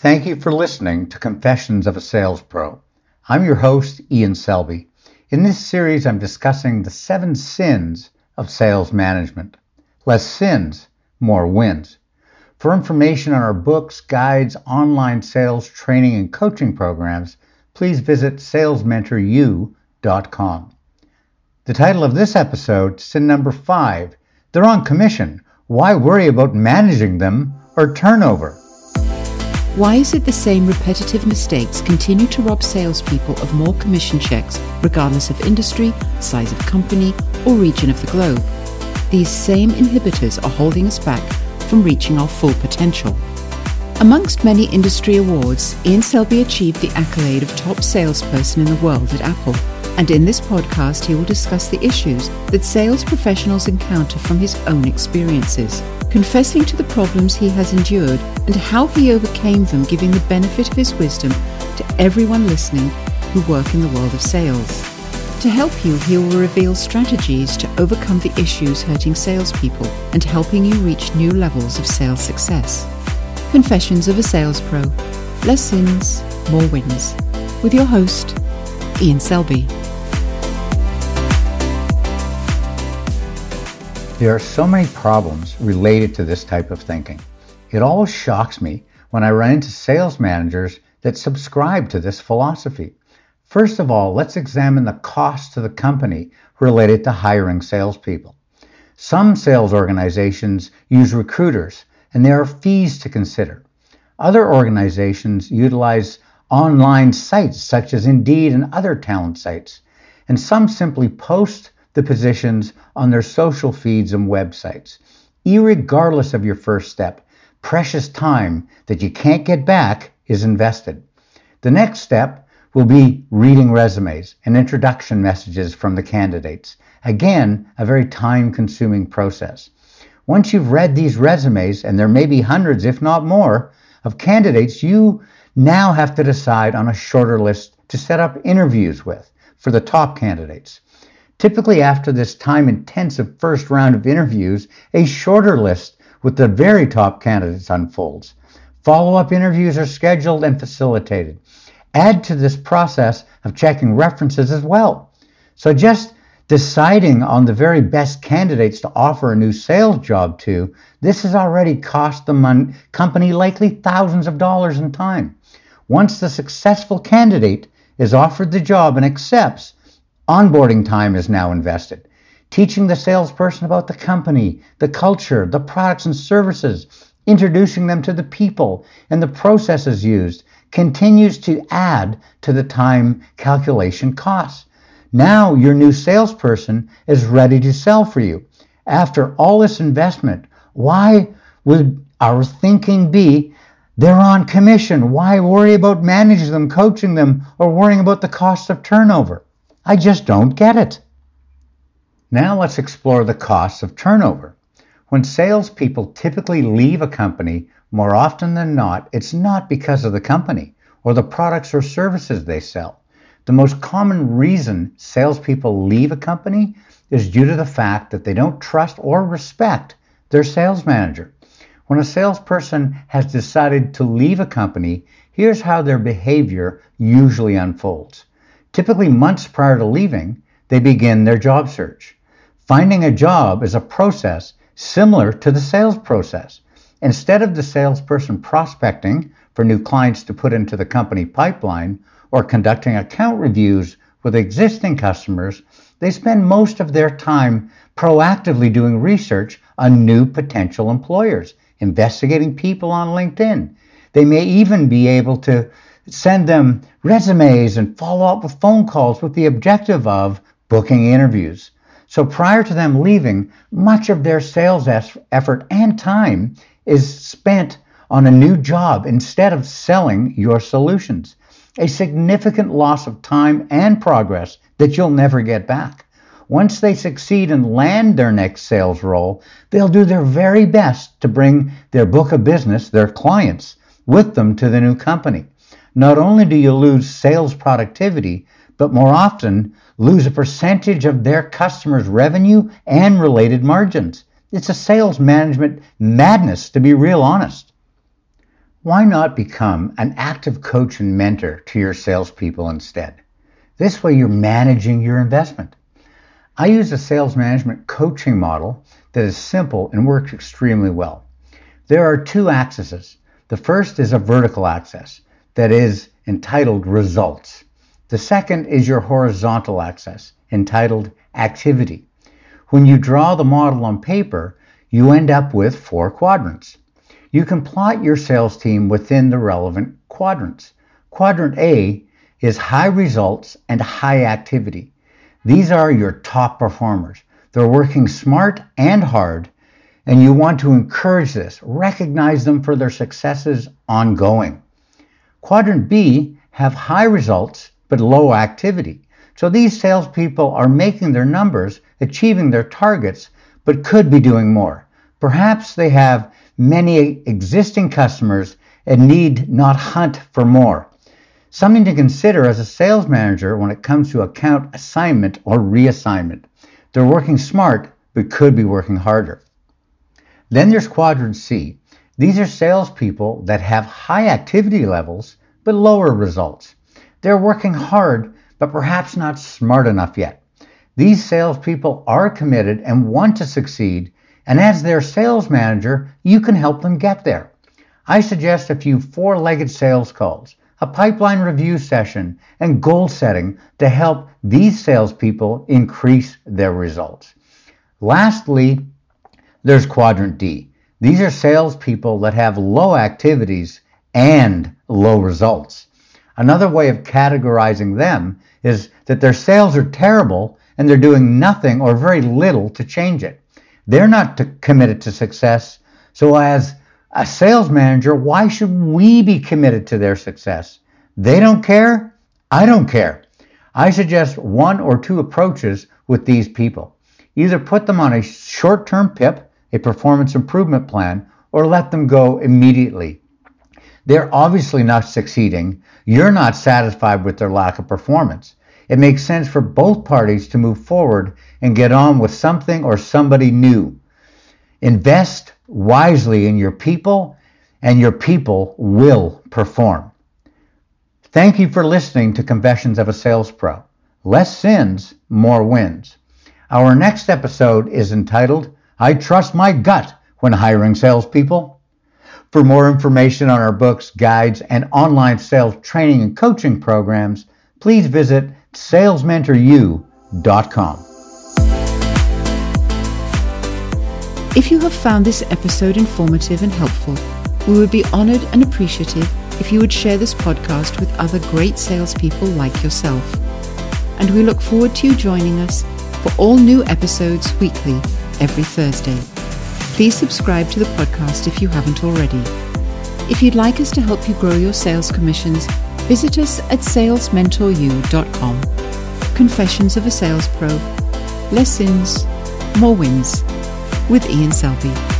Thank you for listening to Confessions of a Sales Pro. I'm your host, Ian Selby. In this series, I'm discussing the seven sins of sales management. Less sins, more wins. For information on our books, guides, online sales training, and coaching programs, please visit salesmentoru.com. The title of this episode, sin number five, they're on commission. Why worry about managing them or turnover? Why is it the same repetitive mistakes continue to rob salespeople of more commission checks, regardless of industry, size of company, or region of the globe? These same inhibitors are holding us back from reaching our full potential. Amongst many industry awards, Ian Selby achieved the accolade of top salesperson in the world at Apple. And in this podcast, he will discuss the issues that sales professionals encounter from his own experiences, confessing to the problems he has endured and how he overcame them, giving the benefit of his wisdom to everyone listening who work in the world of sales. To help you, he will reveal strategies to overcome the issues hurting salespeople and helping you reach new levels of sales success. Confessions of a Sales Pro Less Sins, More Wins. With your host, Ian Selby. There are so many problems related to this type of thinking. It always shocks me when I run into sales managers that subscribe to this philosophy. First of all, let's examine the cost to the company related to hiring salespeople. Some sales organizations use recruiters, and there are fees to consider. Other organizations utilize online sites such as Indeed and other talent sites, and some simply post the positions on their social feeds and websites. Irregardless of your first step, precious time that you can't get back is invested. The next step will be reading resumes and introduction messages from the candidates. Again, a very time consuming process. Once you've read these resumes, and there may be hundreds, if not more, of candidates, you now have to decide on a shorter list to set up interviews with for the top candidates. Typically, after this time intensive first round of interviews, a shorter list with the very top candidates unfolds. Follow up interviews are scheduled and facilitated. Add to this process of checking references as well. So just deciding on the very best candidates to offer a new sales job to, this has already cost the mon- company likely thousands of dollars in time. Once the successful candidate is offered the job and accepts, onboarding time is now invested. Teaching the salesperson about the company, the culture, the products and services, introducing them to the people and the processes used, continues to add to the time calculation costs. Now your new salesperson is ready to sell for you. After all this investment, why would our thinking be they're on commission? Why worry about managing them, coaching them, or worrying about the cost of turnover? I just don't get it. Now let's explore the costs of turnover. When salespeople typically leave a company, more often than not, it's not because of the company or the products or services they sell. The most common reason salespeople leave a company is due to the fact that they don't trust or respect their sales manager. When a salesperson has decided to leave a company, here's how their behavior usually unfolds. Typically, months prior to leaving, they begin their job search. Finding a job is a process similar to the sales process. Instead of the salesperson prospecting for new clients to put into the company pipeline or conducting account reviews with existing customers, they spend most of their time proactively doing research on new potential employers, investigating people on LinkedIn. They may even be able to send them resumes and follow up with phone calls with the objective of booking interviews. So prior to them leaving, much of their sales effort and time is spent on a new job instead of selling your solutions. A significant loss of time and progress that you'll never get back. Once they succeed and land their next sales role, they'll do their very best to bring their book of business, their clients, with them to the new company. Not only do you lose sales productivity, but more often lose a percentage of their customers' revenue and related margins. It's a sales management madness, to be real honest. why not become an active coach and mentor to your salespeople instead? This way you're managing your investment. I use a sales management coaching model that is simple and works extremely well. There are two axes. The first is a vertical axis that is entitled results. The second is your horizontal axis entitled activity. When you draw the model on paper, you end up with four quadrants. You can plot your sales team within the relevant quadrants. Quadrant A is high results and high activity. These are your top performers. They're working smart and hard, and you want to encourage this. Recognize them for their successes ongoing. Quadrant B have high results but low activity. So these salespeople are making their numbers, achieving their targets, but could be doing more. Perhaps they have many existing customers and need not hunt for more. Something to consider as a sales manager when it comes to account assignment or reassignment. They're working smart, but could be working harder. Then there's quadrant C. These are salespeople that have high activity levels, but lower results. They're working hard, but perhaps not smart enough yet. These salespeople are committed and want to succeed, and as their sales manager, you can help them get there. I suggest a few four legged sales calls, a pipeline review session, and goal setting to help these salespeople increase their results. Lastly, there's quadrant D. These are salespeople that have low activities and low results. Another way of categorizing them is that their sales are terrible and they're doing nothing or very little to change it. They're not committed to success. So, as a sales manager, why should we be committed to their success? They don't care. I don't care. I suggest one or two approaches with these people. Either put them on a short term PIP, a performance improvement plan, or let them go immediately. They're obviously not succeeding. You're not satisfied with their lack of performance it makes sense for both parties to move forward and get on with something or somebody new. Invest wisely in your people, and your people will perform. Thank you for listening to Confessions of a Sales Pro. Less sins, more wins. Our next episode is entitled, I Trust My Gut When Hiring Salespeople. For more information on our books, guides, and online sales training and coaching programs, please visit salesmentoru.com. If you have found this episode informative and helpful, we would be honored and appreciative if you would share this podcast with other great salespeople like yourself. And we look forward to you joining us for all new episodes weekly every Thursday. Please subscribe to the podcast if you haven't already. If you'd like us to help you grow your sales commissions, visit us at salesmentoru.com. Confessions of a Sales Pro. Less sins, more wins. With Ian Selby.